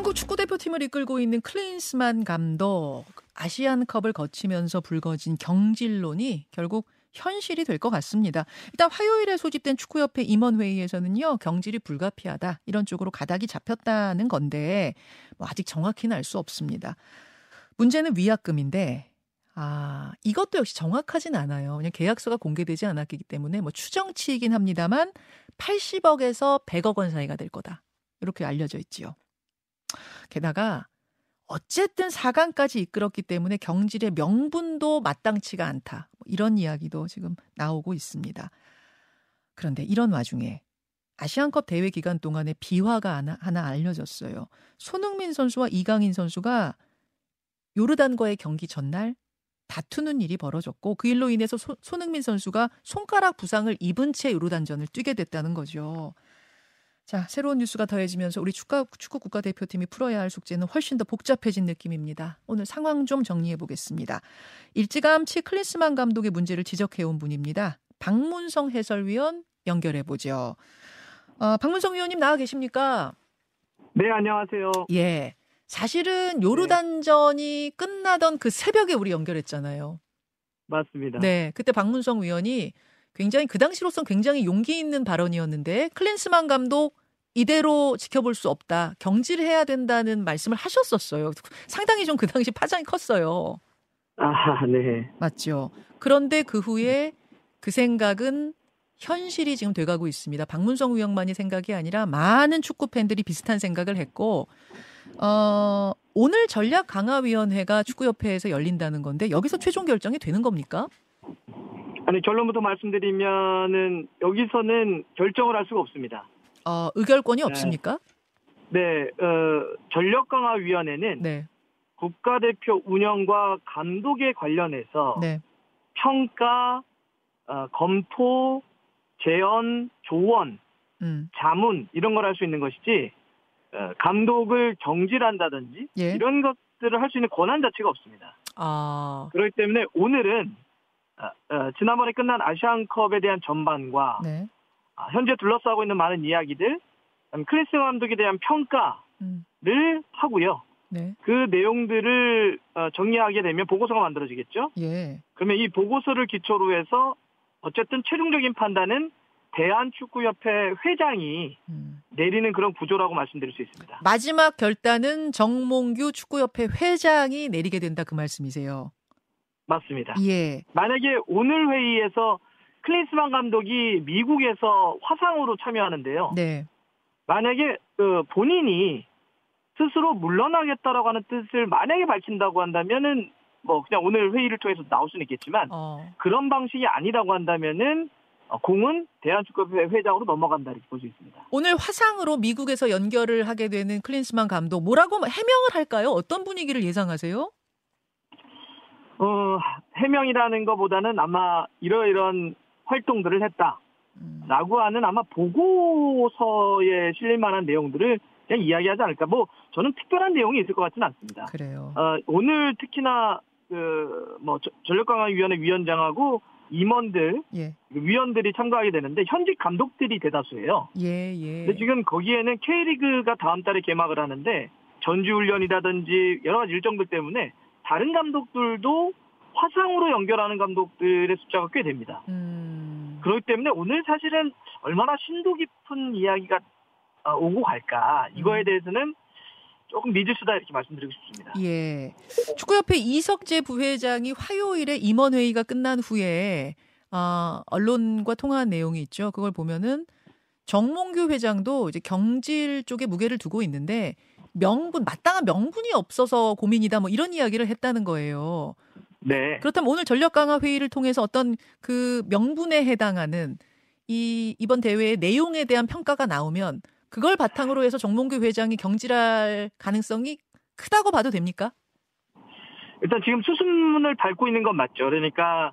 한국 축구 대표팀을 이끌고 있는 클린스만 감독 아시안컵을 거치면서 불거진 경질론이 결국 현실이 될 것 같습니다. 일단 화요일에 소집된 축구협회 임원회의에서는요, 경질이 불가피하다. 이런 쪽으로 가닥이 잡혔다는 건데, 뭐 아직 정확히는 알 수 없습니다. 문제는 위약금인데, 아, 이것도 역시 정확하진 않아요. 그냥 계약서가 공개되지 않았기 때문에 뭐 추정치이긴 합니다만 80억에서 100억 원 사이가 될 거다. 이렇게 알려져 있지요. 게다가 어쨌든 4강까지 이끌었기 때문에 경질의 명분도 마땅치가 않다. 뭐 이런 이야기도 지금 나오고 있습니다. 그런데 이런 와중에 아시안컵 대회 기간 동안에 비화가 하나, 하나 알려졌어요. 손흥민 선수와 이강인 선수가 요르단과의 경기 전날 다투는 일이 벌어졌고 그 일로 인해서 소, 손흥민 선수가 손가락 부상을 입은 채 요르단전을 뛰게 됐다는 거죠. 자, 새로운 뉴스가 더해지면서 우리 축구, 축구 국가대표팀이 풀어야 할 숙제는 훨씬 더 복잡해진 느낌입니다. 오늘 상황 좀 정리해 보겠습니다. 일찌감치 클린스만 감독의 문제를 지적해 온 분입니다. 박문성 해설위원 연결해 보죠. 어, 박문성 위원님 나와 계십니까? 네, 안녕하세요. 예. 사실은 요르단전이 네. 끝나던 그 새벽에 우리 연결했잖아요. 맞습니다. 네. 그때 박문성 위원이 굉장히 그 당시로선 굉장히 용기 있는 발언이었는데 클린스만 감독 이대로 지켜볼 수 없다. 경질해야 된다는 말씀을 하셨었어요. 상당히 좀 그 당시 파장이 컸어요. 아, 네. 맞죠. 그런데 그 후에 그 생각은 현실이 지금 돼가고 있습니다. 박문성 위원만이 생각이 아니라 많은 축구 팬들이 비슷한 생각을 했고, 어, 오늘 전략 강화위원회가 축구협회에서 열린다는 건데 여기서 최종 결정이 되는 겁니까? 아니 결론부터 말씀드리면은 여기서는 결정을 할 수가 없습니다. 어, 의결권이 네. 없습니까? 네, 어, 전력 강화 위원회는 네. 국가대표 운영과 감독에 관련해서 네. 평가, 어, 검토, 재연, 조언, 음. 자문 이런 걸 할 수 있는 것이지 어, 감독을 정지한다든지 예. 이런 것들을 할 수 있는 권한 자체가 없습니다. 아. 그렇기 때문에 오늘은 지난번에 끝난 아시안컵에 대한 전반과 네. 아, 현재 둘러싸고 있는 많은 이야기들, 크리스 감독에 대한 평가를 음. 하고요. 네. 그 내용들을 어, 정리하게 되면 보고서가 만들어지겠죠. 예. 그러면 이 보고서를 기초로 해서 어쨌든 최종적인 판단은 대한축구협회 회장이 음. 내리는 그런 구조라고 말씀드릴 수 있습니다. 마지막 결단은 정몽규 축구협회 회장이 내리게 된다 그 말씀이세요. 맞습니다. 예. 만약에 오늘 회의에서 클린스만 감독이 미국에서 화상으로 참여하는데요. 네. 만약에 그 본인이 스스로 물러나겠다라고 하는 뜻을 만약에 밝힌다고 한다면은 뭐 그냥 오늘 회의를 통해서 나올 수는 있겠지만 어. 그런 방식이 아니라고 한다면은 어, 공은 대한축구협회 회장으로 넘어간다 이렇게 볼 수 있습니다. 오늘 화상으로 미국에서 연결을 하게 되는 클린스만 감독 뭐라고 해명을 할까요? 어떤 분위기를 예상하세요? 어, 해명이라는 것보다는 아마 이러이런 활동들을 했다라고 하는 아마 보고서에 실릴 만한 내용들을 그냥 이야기하지 않을까. 뭐 저는 특별한 내용이 있을 것 같지는 않습니다. 그래요. 어, 오늘 특히나 그뭐 전력강화위원회 위원장하고 임원들, 예. 위원들이 참가하게 되는데 현직 감독들이 대다수예요. 예, 예. 근데 지금 거기에는 K리그가 다음 달에 개막을 하는데 전지훈련이라든지 여러 가지 일정들 때문에 다른 감독들도 화상으로 연결하는 감독들의 숫자가 꽤 됩니다. 음. 그렇기 때문에 오늘 사실은 얼마나 심도 깊은 이야기가 어, 오고 갈까 이거에 음. 대해서는 조금 믿을 수다 이렇게 말씀드리고 싶습니다. 예. 축구협회 이석재 부회장이 화요일에 임원회의가 끝난 후에 어, 언론과 통화한 내용이 있죠. 그걸 보면은 정몽규 회장도 이제 경질 쪽에 무게를 두고 있는데 명분 마땅한 명분이 없어서 고민이다 뭐 이런 이야기를 했다는 거예요. 네. 그렇다면 오늘 전력 강화 회의를 통해서 어떤 그 명분에 해당하는 이 이번 대회의 내용에 대한 평가가 나오면 그걸 바탕으로 해서 정몽규 회장이 경질할 가능성이 크다고 봐도 됩니까? 일단 지금 수순문을 밟고 있는 건 맞죠. 그러니까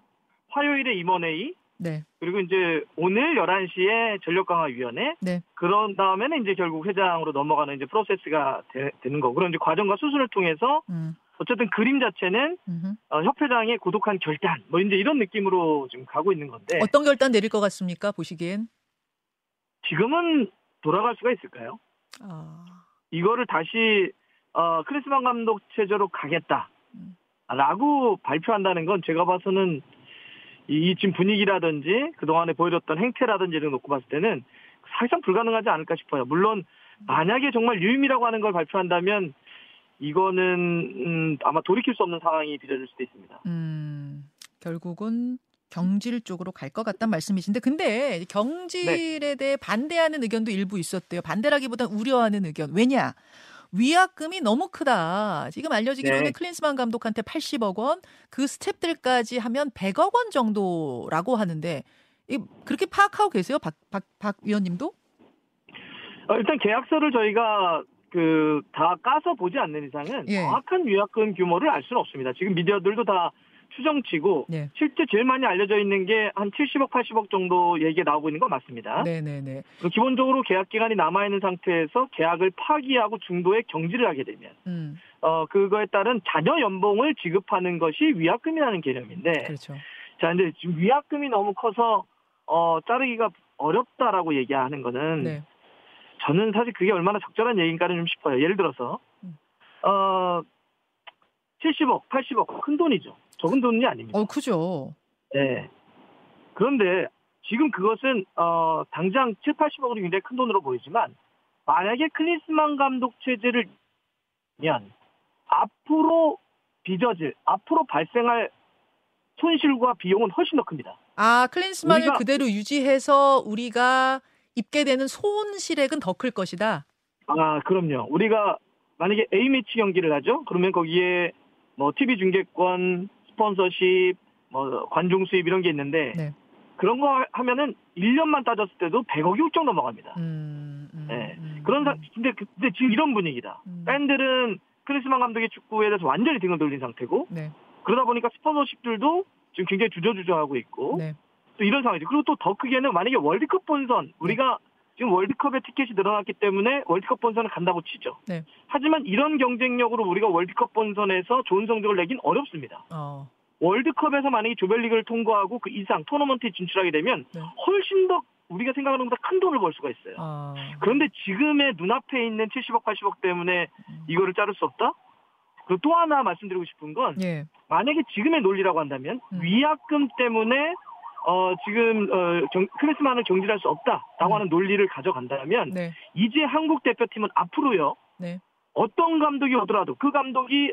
화요일에 임원회의, 네. 그리고 이제 오늘 11시에 전력강화위원회, 네. 그런 다음에는 이제 결국 회장으로 넘어가는 이제 프로세스가 되, 는 거고, 그런 이제 과정과 수순을 통해서 음. 어쨌든 그림 자체는 어, 협회장의 고독한 결단, 뭐 이제 이런 느낌으로 지금 가고 있는 건데. 어떤 결단 내릴 것 같습니까? 보시기엔? 지금은 돌아갈 수가 있을까요? 아... 이거를 다시 어, 크리스만 감독 체제로 가겠다. 라고 발표한다는 건 제가 봐서는 이, 지금 분위기라든지 그동안에 보여줬던 행태라든지를 놓고 봤을 때는 사실상 불가능하지 않을까 싶어요. 물론 만약에 정말 유임이라고 하는 걸 발표한다면 이거는 음, 아마 돌이킬 수 없는 상황이 빚어질 수도 있습니다. 음, 결국은 경질 쪽으로 갈 것 같다는 말씀이신데 근데 경질에 네. 대해 반대하는 의견도 일부 있었대요. 반대라기보다 우려하는 의견. 왜냐? 위약금이 너무 크다. 지금 알려지기로는 네. 클린스만 감독한테 80억 원, 그 스탭들까지 하면 100억 원 정도라고 하는데 그렇게 파악하고 계세요, 박, 박, 박 위원님도? 어, 일단 계약서를 저희가 그 다 까서 보지 않는 이상은 예. 정확한 위약금 규모를 알 수는 없습니다. 지금 미디어들도 다 추정치고 네. 실제 제일 많이 알려져 있는 게 한 70억, 80억 정도 얘기가 나오고 있는 건 맞습니다. 네네네. 기본적으로 계약 기간이 남아 있는 상태에서 계약을 파기하고 중도에 경질을 하게 되면 음. 어 그거에 따른 자녀 연봉을 지급하는 것이 위약금이라는 개념인데. 그렇죠. 자, 근데 지금 위약금이 너무 커서 어 자르기가 어렵다라고 얘기하는 거는 네. 저는 사실 그게 얼마나 적절한 얘기인가는 좀 싶어요. 예를 들어서 음. 어 70억, 80억 큰 돈이죠. 적은 돈이 아닙니다. 어, 크죠. 네. 그런데 지금 그것은 어 당장 7, 80억으로 굉장히 큰 돈으로 보이지만 만약에 클린스만 감독 체제를 면 앞으로 빚어질 앞으로 발생할 손실과 비용은 훨씬 더 큽니다. 아 클린스만을 그대로 유지해서 우리가 입게 되는 손실액은 더 클 것이다. 아 그럼요. 우리가 만약에 A 매치 경기를 하죠. 그러면 거기에 뭐 TV 중계권, 스폰서십, 뭐 관중 수입 이런 게 있는데 네. 그런 거 하면은 1년만 따졌을 때도 100억이 훌쩍 넘어갑니다. 음, 음, 네. 음, 그런 사, 근데, 근데 지금 이런 분위기다. 음. 팬들은 크리스만 감독의 축구에 대해서 완전히 등을 돌린 상태고 네. 그러다 보니까 스폰서십들도 지금 굉장히 주저주저하고 있고 네. 또 이런 상황이죠. 그리고 또 더 크게는 만약에 월드컵 본선 우리가 지금 월드컵의 티켓이 늘어났기 때문에 월드컵 본선을 간다고 치죠. 네. 하지만 이런 경쟁력으로 우리가 월드컵 본선에서 좋은 성적을 내긴 어렵습니다. 어. 월드컵에서 만약에 조별리그를 통과하고 그 이상 토너먼트에 진출하게 되면 네. 훨씬 더 우리가 생각하는 것보다 큰 돈을 벌 수가 있어요. 어. 그런데 지금의 눈앞에 있는 70억, 80억 때문에 음. 이거를 자를 수 없다? 그리고 또 하나 말씀드리고 싶은 건 예. 만약에 지금의 논리라고 한다면 음. 위약금 때문에 어, 지금, 어, 경, 크리스만을 경질할 수 없다라고 음. 하는 논리를 가져간다면, 네. 이제 한국 대표팀은 앞으로요, 네. 어떤 감독이 오더라도 그 감독이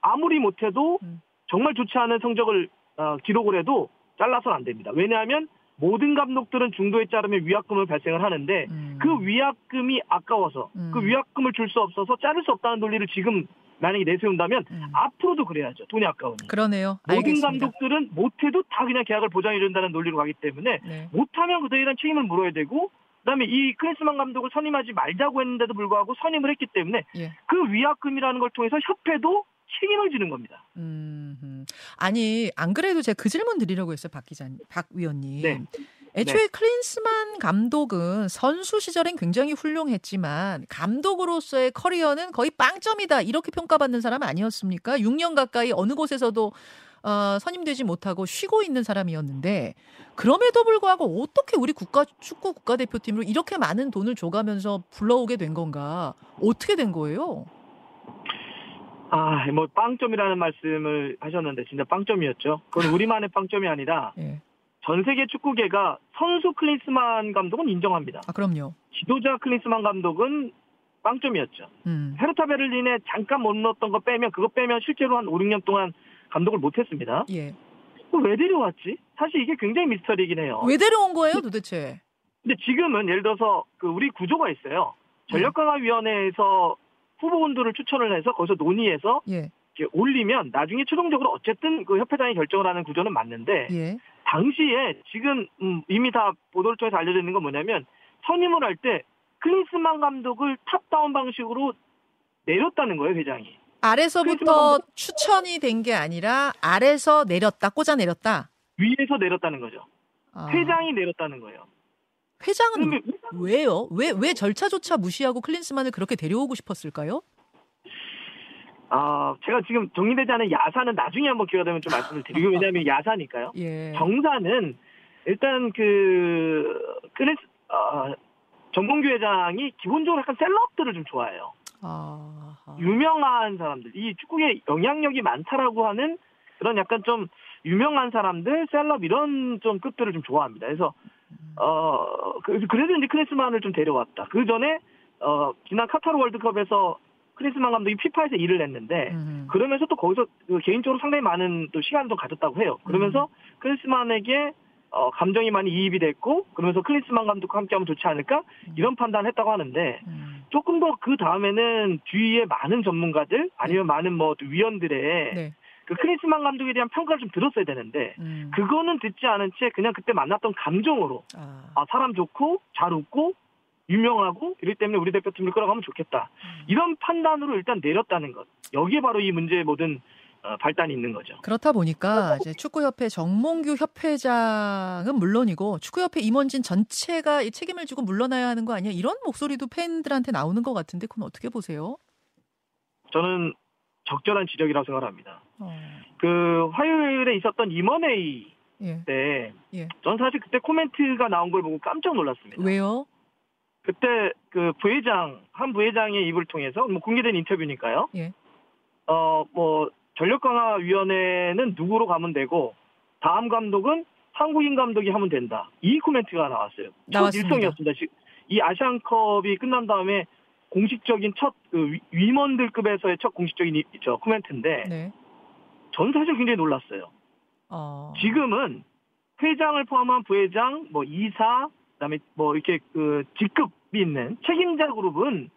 아무리 못해도 음. 정말 좋지 않은 성적을 어, 기록을 해도 잘라서는 안 됩니다. 왜냐하면 모든 감독들은 중도에 자르면 위약금을 발생을 하는데 음. 그 위약금이 아까워서 음. 그 위약금을 줄 수 없어서 자를 수 없다는 논리를 지금 만약에 내세운다면 음. 앞으로도 그래야죠. 돈이 아까우니. 그러네요. 모든 알겠습니다. 감독들은 못해도 다 그냥 계약을 보장해준다는 논리로 가기 때문에 네. 못하면 그들에 대한 책임을 물어야 되고 그다음에 이 크리스만 감독을 선임하지 말자고 했는데도 불구하고 선임을 했기 때문에 예. 그 위약금이라는 걸 통해서 협회도 책임을 지는 겁니다. 음, 아니 안 그래도 제가 그 질문 드리려고 했어요, 박 기자님, 박 위원님. 네. 애초에 네. 클린스만 감독은 선수 시절엔 굉장히 훌륭했지만 감독으로서의 커리어는 거의 빵점이다 이렇게 평가받는 사람 아니었습니까? 6년 가까이 어느 곳에서도 어, 선임되지 못하고 쉬고 있는 사람이었는데 그럼에도 불구하고 어떻게 우리 국가 축구 국가대표팀으로 이렇게 많은 돈을 줘가면서 불러오게 된 건가? 어떻게 된 거예요? 아, 뭐 빵점이라는 말씀을 하셨는데 진짜 빵점이었죠. 그건 우리만의 빵점이 아니라 예. 전 세계 축구계가 선수 클린스만 감독은 인정합니다. 아, 그럼요. 지도자 클린스만 감독은 빵점이었죠. 음. 헤르타 베를린에 잠깐 못 넣었던 거 빼면 그거 빼면 실제로 한 5, 6년 동안 감독을 못 했습니다. 예. 왜 데려왔지? 사실 이게 굉장히 미스터리이긴 해요. 왜 데려온 거예요, 도대체? 근데 지금은 예를 들어서 그 우리 구조가 있어요. 전력강화위원회에서 후보군들을 추천을 해서 거기서 논의해서 예. 올리면 나중에 최종적으로 어쨌든 그 협회장이 결정을 하는 구조는 맞는데 예. 당시에 지금 음, 이미 다 보도를 통해서 알려져 있는 건 뭐냐면 선임을 할 때 클린스만 감독을 top-down 방식으로 내렸다는 거예요 회장이. 아래서부터 추천이 된 게 아니라 아래서 내렸다 꽂아 내렸다. 위에서 내렸다는 거죠. 아. 회장이 내렸다는 거예요. 회장은 왜요? 왜 왜 절차조차 무시하고 클린스만을 그렇게 데려오고 싶었을까요? 아, 제가 지금 정리되지 않은 야사는 나중에 한번 기회가 되면 좀 말씀을 드리고, 왜냐하면 야사니까요. 예. 정사는 일단 그, 그래서, 어, 정봉규 회장이 기본적으로 약간 셀럽들을 좀 좋아해요. 아 유명한 사람들, 이 축구에 영향력이 많다라고 하는 그런 약간 좀 유명한 사람들, 셀럽 이런 좀 급들을 좀 좋아합니다. 그래서 어 그, 그래서 이제 크리스만을 좀 데려왔다. 그 전에 어 지난 카타르 월드컵에서 크리스만 감독이 피파에서 일을 했는데 음. 그러면서 또 거기서 그 개인적으로 상당히 많은 또 시간을 좀 가졌다고 해요. 그러면서 음. 크리스만에게 어, 감정이 많이 이입이 됐고 그러면서 클린스만 감독과 함께하면 좋지 않을까 이런 판단을 했다고 하는데 음. 조금 더 그 다음에는 주위에 많은 전문가들 아니면 네. 많은 뭐 위원들의 네. 그 클린스만 감독에 대한 평가를 좀 들었어야 되는데 음. 그거는 듣지 않은 채 그냥 그때 만났던 감정으로 아. 아 사람 좋고 잘 웃고 유명하고 이렇기 때문에 우리 대표팀을 끌어가면 좋겠다 음. 이런 판단으로 일단 내렸다는 것 여기에 바로 이 문제의 모든 어, 발단이 있는 거죠. 그렇다 보니까 이제 축구협회 정몽규 협회장은 물론이고 축구협회 임원진 전체가 이 책임을 지고 물러나야 하는 거 아니야? 이런 목소리도 팬들한테 나오는 것 같은데 그건 어떻게 보세요? 저는 적절한 지적이라고 생각합니다. 어. 그 화요일에 있었던 임원회의 예. 때, 예. 전 사실 그때 코멘트가 나온 걸 보고 깜짝 놀랐습니다. 왜요? 그때 그 부회장 한 부회장의 입을 통해서 뭐 공개된 인터뷰니까요. 예. 어뭐 전력 강화 위원회는 누구로 가면 되고 다음 감독은 한국인 감독이 하면 된다. 이 코멘트가 나왔어요. 나왔습니다. 첫 일성이었습니다. 이 아시안컵이 끝난 다음에 공식적인 첫 그 위원들급에서의 첫 공식적인 저 코멘트인데 네. 전 사실 굉장히 놀랐어요. 어... 지금은 회장을 포함한 부회장, 뭐 이사, 그다음에 뭐 이렇게 그 직급이 있는 책임자 그룹은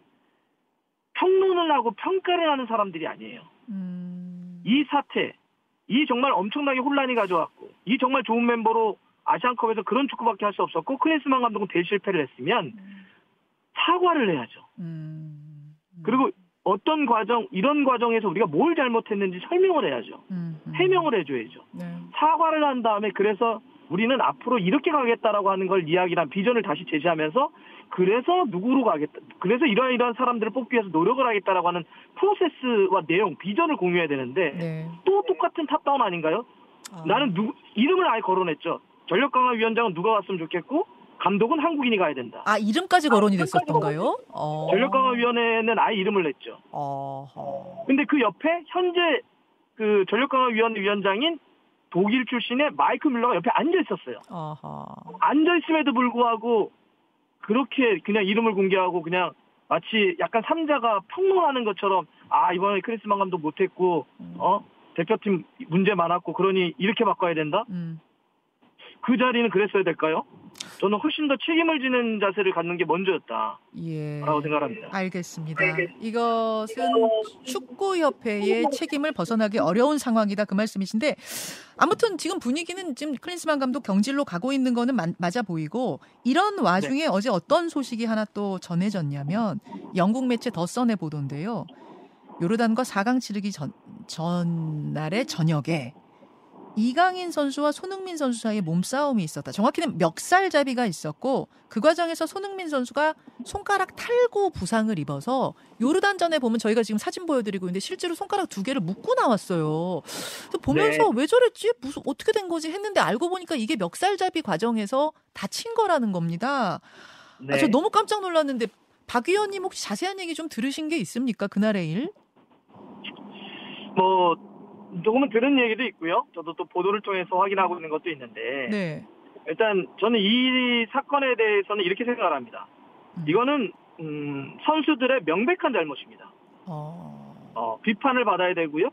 평론을 하고 평가를 하는 사람들이 아니에요. 음... 이 사태, 이 정말 엄청나게 혼란이 가져왔고, 이 정말 좋은 멤버로 아시안컵에서 그런 축구밖에 할 수 없었고, 클린스만 감독은 대실패를 했으면 사과를 해야죠. 음. 그리고 어떤 과정, 이런 과정에서 우리가 뭘 잘못했는지 설명을 해야죠. 음, 음. 해명을 해줘야죠. 네. 사과를 한 다음에 그래서 우리는 앞으로 이렇게 가겠다라고 하는 걸 이야기란 비전을 다시 제시하면서 그래서 누구로 가겠다. 그래서 이러한 이러한 사람들을 뽑기 위해서 노력을 하겠다라고 하는 프로세스와 내용, 비전을 공유해야 되는데 네. 또 똑같은 top-down 아닌가요? 아. 나는 누구 이름을 아예 거론했죠. 전력 강화 위원장은 누가 갔으면 좋겠고 감독은 한국인이 가야 된다. 아 이름까지 거론이 아, 됐었던가요? 어. 전력 강화 위원회는 아예 이름을 냈죠. 어. 근데 그 옆에 현재 그 전력 강화 위원회 위원장인 독일 출신의 마이클 뮐러가 옆에 앉아 있었어요. 앉아 있음에도 불구하고 그렇게 그냥 이름을 공개하고 그냥 마치 약간 삼자가 평론하는 것처럼 아 이번에 크리스만 감독 못했고 음. 어 대표팀 문제 많았고 그러니 이렇게 바꿔야 된다. 음. 그 자리는 그랬어야 될까요? 저는 훨씬 더 책임을 지는 자세를 갖는 게 먼저였다. 예. 라고 생각합니다. 알겠습니다. 이것은 축구협회의 책임을 벗어나기 어려운 상황이다. 그 말씀이신데 아무튼 지금 분위기는 지금 클린스만 감독 경질로 가고 있는 거는 마, 맞아 보이고 이런 와중에 네. 어제 어떤 소식이 하나 또 전해졌냐면 영국 매체 더 선에 보던데요. 요르단과 4강 치르기 전, 전날의 저녁에 이강인 선수와 손흥민 선수 사이에 몸싸움이 있었다. 정확히는 멱살잡이가 있었고 그 과정에서 손흥민 선수가 손가락 탈고 부상을 입어서 요르단전에 보면 저희가 지금 사진 보여드리고 있는데 실제로 손가락 두 개를 묶고 나왔어요. 보면서 네. 왜 저랬지? 무슨 어떻게 된 거지? 했는데 알고 보니까 이게 멱살잡이 과정에서 다친 거라는 겁니다. 네. 아, 저 너무 깜짝 놀랐는데 박 위원님 혹시 자세한 얘기 좀 들으신 게 있습니까? 그날의 일? 뭐 조금은 들은 얘기도 있고요. 저도 또 보도를 통해서 확인하고 있는 것도 있는데 네. 일단 저는 이 사건에 대해서는 이렇게 생각을 합니다. 음. 이거는 음, 선수들의 명백한 잘못입니다. 어... 어, 비판을 받아야 되고요.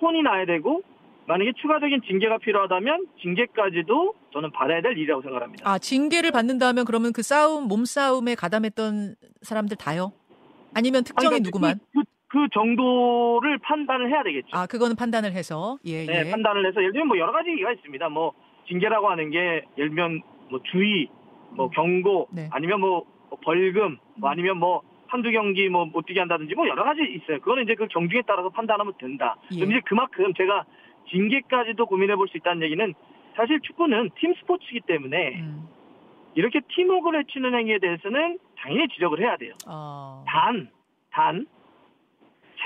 혼이 나야 되고 만약에 추가적인 징계가 필요하다면 징계까지도 저는 받아야 될 일이라고 생각합니다. 아 징계를 받는다면 그러면 그 싸움 몸싸움에 가담했던 사람들 다요? 아니면 특정인 아니, 그러니까 누구만? 그, 그, 그 정도를 판단을 해야 되겠죠. 아, 그거는 판단을 해서 예, 네, 예. 판단을 해서 예를 들면 뭐 여러 가지가 있습니다. 뭐 징계라고 하는 게 예를 들면 뭐 주의, 뭐 음. 경고, 네. 아니면 뭐 벌금, 뭐 음. 아니면 뭐 한두 경기 뭐 못 뛰게 한다든지 뭐 여러 가지 있어요. 그거는 이제 그 경중에 따라서 판단하면 된다. 예. 그럼 이제 그만큼 제가 징계까지도 고민해 볼 수 있다는 얘기는 사실 축구는 팀 스포츠이기 때문에 음. 이렇게 팀워크를 해치는 행위에 대해서는 당연히 지적을 해야 돼요. 어. 단, 단,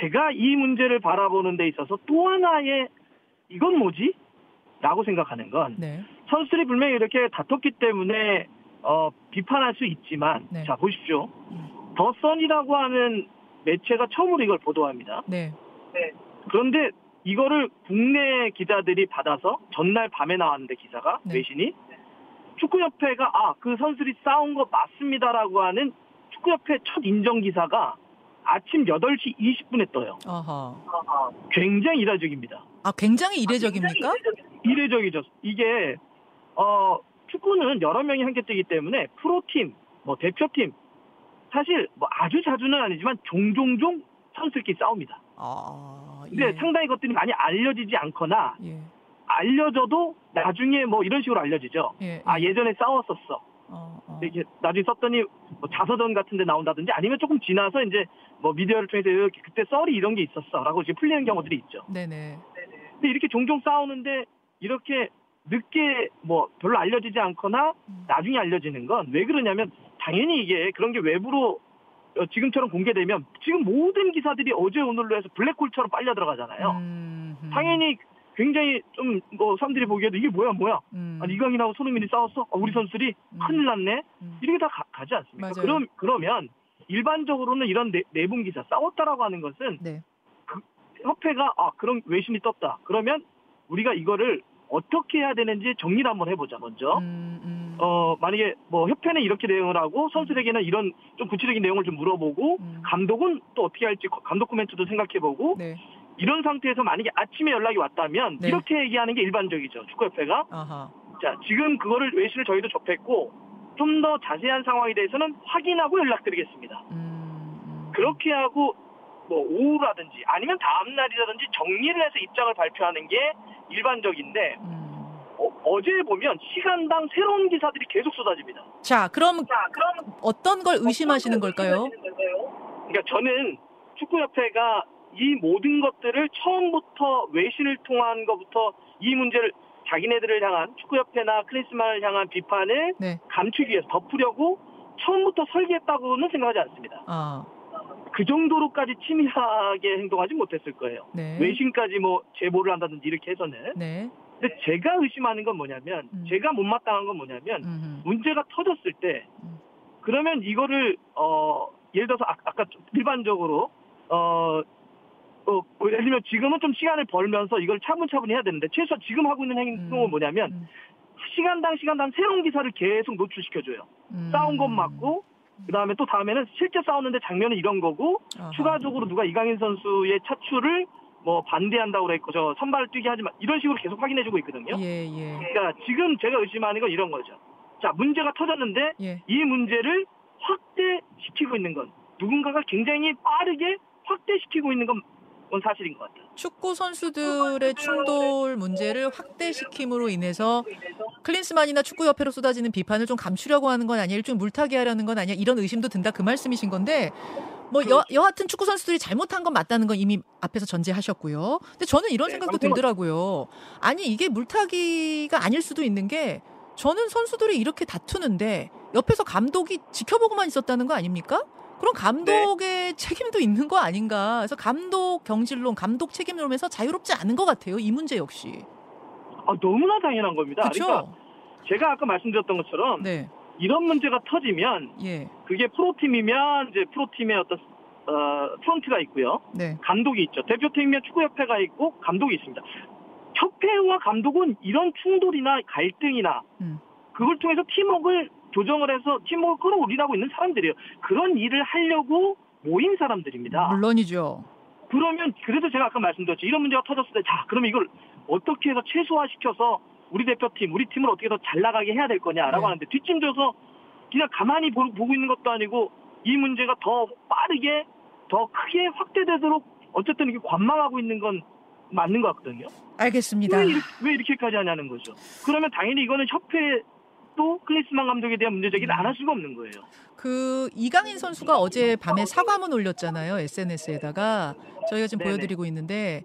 제가 이 문제를 바라보는 데 있어서 또 하나의 이건 뭐지? 라고 생각하는 건 네. 선수들이 분명히 이렇게 다퉜기 때문에 어, 비판할 수 있지만 네. 자 보십시오. 음. 더 선이라고 하는 매체가 처음으로 이걸 보도합니다. 네. 네. 그런데 이거를 국내 기자들이 받아서 전날 밤에 나왔는데 기사가 네. 외신이 축구협회가 아 그 선수들이 싸운 거 맞습니다라고 하는 축구협회 첫 인정 기사가 아침 8시 20분에 떠요. 어허. 굉장히 이례적입니다. 아, 굉장히 이례적입니까? 아, 이례적이죠. 이게 어 축구는 여러 명이 함께 뛰기 때문에 프로팀, 뭐 대표팀 사실 뭐 아주 자주는 아니지만 종종종 선수들끼리 싸웁니다. 아, 예. 근데 상당히 것들이 많이 알려지지 않거나 예. 알려져도 나중에 뭐 이런 식으로 알려지죠. 예, 예. 아 예전에 싸웠었어. 어, 어. 이게 나중에 썼더니 뭐 자서전 같은 데 나온다든지 아니면 조금 지나서 이제 뭐 미디어를 통해서 이렇게 그때 썰이 이런 게 있었어라고 이제 풀리는 경우들이 있죠. 네네. 근데 이렇게 종종 싸우는데 이렇게 늦게 뭐 별로 알려지지 않거나 음. 나중에 알려지는 건 왜 그러냐면 당연히 이게 그런 게 외부로 어, 지금처럼 공개되면 지금 모든 기사들이 어제 오늘로 해서 블랙홀처럼 빨려 들어가잖아요. 음, 음. 당연히 굉장히 좀 뭐 사람들이 보기에도 이게 뭐야 뭐야 음. 아니 이강인하고 손흥민이 싸웠어 아, 우리 선수들이 음. 큰일 났네 음. 이렇게 다 가, 지 않습니까? 맞아요. 그럼 그러면 일반적으로는 이런 내, 내분 기사 싸웠다라고 하는 것은 네. 그 협회가 아 그런 외신이 떴다 그러면 우리가 이거를 어떻게 해야 되는지 정리를 한번 해보자 먼저. 음, 음. 어 만약에 뭐 협회는 이렇게 내용을 하고 선수에게는 이런 좀 구체적인 내용을 좀 물어보고 음. 감독은 또 어떻게 할지 감독 코멘트도 생각해보고 네. 이런 상태에서 만약에 아침에 연락이 왔다면 네. 이렇게 얘기하는 게 일반적이죠 축구협회가. 아하. 자 지금 그거를 외신을 저희도 접했고 좀 더 자세한 상황에 대해서는 확인하고 연락드리겠습니다. 음, 음. 그렇게 하고 뭐 오후라든지 아니면 다음 날이라든지 정리를 해서 입장을 발표하는 게 일반적인데 음. 어, 제 보면 시간당 새로운 기사들이 계속 쏟아집니다. 자, 그럼, 자, 그럼 어떤 걸 의심하시는 어떤 걸까요? 그러니까 저는 축구협회가 이 모든 것들을 처음부터 외신을 통한 것부터 이 문제를 자기네들을 향한 축구협회나 클리스만을 향한 비판을 네. 감추기 위해서 덮으려고 처음부터 설계했다고는 생각하지 않습니다. 아. 그 정도로까지 치밀하게 행동하지 못했을 거예요. 네. 외신까지 뭐 제보를 한다든지 이렇게 해서는. 네. 근데 제가 의심하는 건 뭐냐면, 음. 제가 못마땅한 건 뭐냐면, 음흠. 문제가 터졌을 때, 음. 그러면 이거를, 어, 예를 들어서 아, 까 일반적으로, 어, 어, 뭐 예를 들면 지금은 좀 시간을 벌면서 이걸 차분차분히 해야 되는데, 최소 지금 하고 있는 행동은 음. 뭐냐면, 음. 시간당 시간당 새로운 기사를 계속 노출시켜줘요. 음. 싸운 것 맞고, 그 다음에 또 다음에는 실제 싸웠는데 장면은 이런 거고 아하. 추가적으로 누가 이강인 선수의 차출을 뭐 반대한다고 그랬고 저 선발을 뛰게 하지만 이런 식으로 계속 확인해주고 있거든요. 예, 예. 그러니까 지금 제가 의심하는 건 이런 거죠. 자 문제가 터졌는데 예. 이 문제를 확대시키고 있는 건 누군가가 굉장히 빠르게 확대시키고 있는 건 건 사실인 것 같아요. 축구 선수들의 충돌 문제를 확대시킴으로 인해서 클린스만이나 축구협회로 쏟아지는 비판을 좀 감추려고 하는 건 아니야, 일종 물타기 하려는 건 아니야, 이런 의심도 든다 그 말씀이신 건데, 뭐 여, 여하튼 축구 선수들이 잘못한 건 맞다는 건 이미 앞에서 전제하셨고요. 근데 저는 이런 네, 생각도 들더라고요. 아니 이게 물타기가 아닐 수도 있는 게 저는 선수들이 이렇게 다투는데 옆에서 감독이 지켜보고만 있었다는 거 아닙니까? 그럼 감독의 네. 책임도 있는 거 아닌가. 그래서 감독 경질론, 감독 책임론에서 자유롭지 않은 것 같아요. 이 문제 역시. 아, 너무나 당연한 겁니다. 그쵸? 그러니까 제가 아까 말씀드렸던 것처럼 네. 이런 문제가 터지면 예. 그게 프로팀이면 이제 프로팀의 어떤 어, 프런트가 있고요. 네. 감독이 있죠. 대표팀이면 축구협회가 있고 감독이 있습니다. 협회와 감독은 이런 충돌이나 갈등이나 음. 그걸 통해서 팀워크를 조정을 해서 팀워크를 끌어올리라고 있는 사람들이에요. 그런 일을 하려고 모인 사람들입니다. 물론이죠. 그러면 그래서 제가 아까 말씀드렸죠. 이런 문제가 터졌을 때 자, 그러면 이걸 어떻게 해서 최소화시켜서 우리 대표팀, 우리 팀을 어떻게 더 잘 나가게 해야 될 거냐라고 네. 하는데 뒷짐 져서 그냥 가만히 보, 고 있는 것도 아니고 이 문제가 더 빠르게 더 크게 확대되도록 어쨌든 이게 관망하고 있는 건 맞는 것 같거든요. 알겠습니다. 왜, 이렇게, 왜 이렇게까지 하냐는 거죠. 그러면 당연히 이거는 협회 또 클리스만 감독에 대한 문제 제기를 안할 수가 없는 거예요. 그 이강인 선수가 어제 밤에 사과문 올렸잖아요 SNS에다가 저희가 지금 네네. 보여드리고 있는데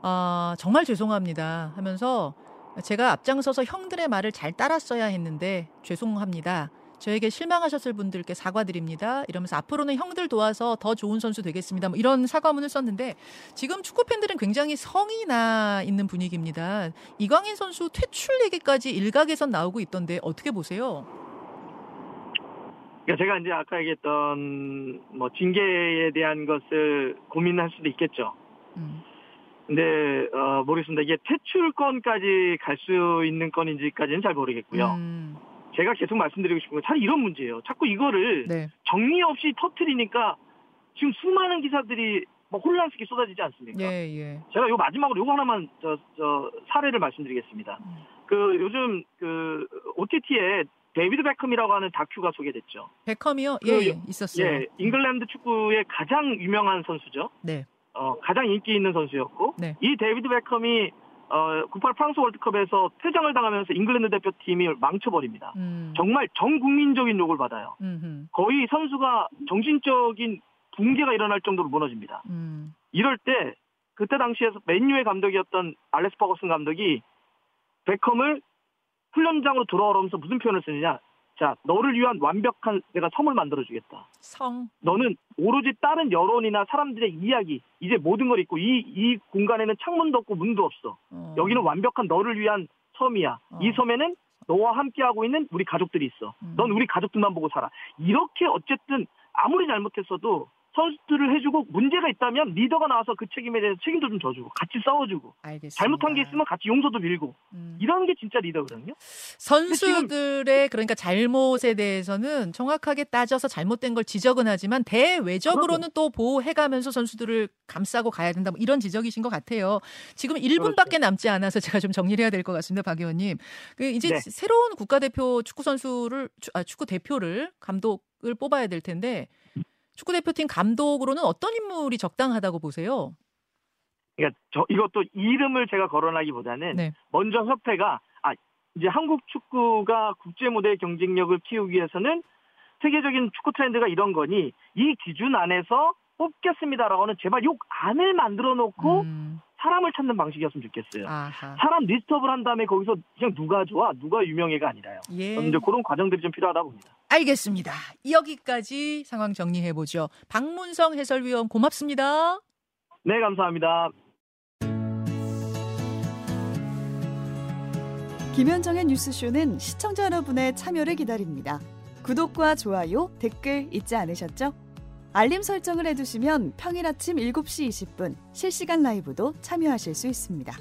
아 정말 죄송합니다 하면서 제가 앞장서서 형들의 말을 잘 따랐어야 했는데 죄송합니다. 저에게 실망하셨을 분들께 사과드립니다. 이러면서 앞으로는 형들 도와서 더 좋은 선수 되겠습니다. 뭐 이런 사과문을 썼는데 지금 축구 팬들은 굉장히 성이 나 있는 분위기입니다. 이광인 선수 퇴출 얘기까지 일각에선 나오고 있던데 어떻게 보세요? 그러니까 제가 이제 아까 얘기했던 뭐 징계에 대한 것을 고민할 수도 있겠죠. 음. 근데 어, 모르겠습니다. 이게 퇴출 건까지 갈 수 있는 건인지까지는 잘 모르겠고요. 음. 제가 계속 말씀드리고 싶은 건잘 이런 문제예요. 자꾸 이거를 네. 정리 없이 터트리니까 지금 수많은 기사들이 뭐 혼란스럽게 쏟아지지 않습니까? 예, 예. 제가 요 마지막으로 요거 하나만 저, 저 사례를 말씀드리겠습니다. 음. 그 요즘 그 OTT에 데이비드 베컴이라고 하는 다큐가 소개됐죠. 베컴이요? 그, 예, 예, 있었어요. 예, 잉글랜드 축구의 가장 유명한 선수죠. 네. 어, 가장 인기 있는 선수였고 네. 이 데이비드 베컴이 어, 98 프랑스 월드컵에서 퇴장을 당하면서 잉글랜드 대표팀이 망쳐버립니다. 음. 정말 전 국민적인 욕을 받아요. 음흠. 거의 선수가 정신적인 붕괴가 일어날 정도로 무너집니다. 음. 이럴 때 그때 당시에서 맨유의 감독이었던 알레스 버거슨 감독이 베컴을 훈련장으로 돌아오면서 무슨 표현을 쓰느냐? 자, 너를 위한 완벽한 내가 섬을 만들어주겠다. 성. 너는 오로지 다른 여론이나 사람들의 이야기, 이제 모든 걸 잊고 이, 이 공간에는 창문도 없고 문도 없어. 어. 여기는 완벽한 너를 위한 섬이야. 어. 이 섬에는 너와 함께하고 있는 우리 가족들이 있어. 음. 넌 우리 가족들만 보고 살아. 이렇게 어쨌든 아무리 잘못했어도 선수들을 해주고 문제가 있다면 리더가 나와서 그 책임에 대해서 책임도 좀 져주고 같이 싸워주고 알겠습니다. 잘못한 게 있으면 같이 용서도 빌고 음. 이런 게 진짜 리더거든요. 선수들의 그러니까 잘못에 대해서는 정확하게 따져서 잘못된 걸 지적은 하지만 대외적으로는 또 보호해가면서 선수들을 감싸고 가야 된다 뭐 이런 지적이신 것 같아요. 지금 1분밖에 그렇죠. 남지 않아서 제가 좀 정리를 해야 될 것 같습니다, 박 의원님. 그 이제 네. 새로운 국가대표 축구 선수를 아, 축구 대표를 감독을 뽑아야 될 텐데 축구 대표팀 감독으로는 어떤 인물이 적당하다고 보세요? 그러니까 저 이것도 이름을 제가 거론하기보다는 네. 먼저 협회가 아 이제 한국 축구가 국제 무대 경쟁력을 키우기 위해서는 세계적인 축구 트렌드가 이런 거니 이 기준 안에서 뽑겠습니다라고는 제발 욕 안을 만들어 놓고 음. 사람을 찾는 방식이었으면 좋겠어요. 아하. 사람 리스트업을 한 다음에 거기서 그냥 누가 좋아, 누가 유명해가 아니라요. 예. 이제 그런 과정들이 좀 필요하다 봅니다. 알겠습니다. 여기까지 상황 정리해 보죠. 박문성 해설위원 고맙습니다. 네, 감사합니다. 김현정의 뉴스쇼는 시청자 여러분의 참여를 기다립니다. 구독과 좋아요, 댓글 잊지 않으셨죠? 알림 설정을 해두시면 평일 아침 7시 20분 실시간 라이브도 참여하실 수 있습니다.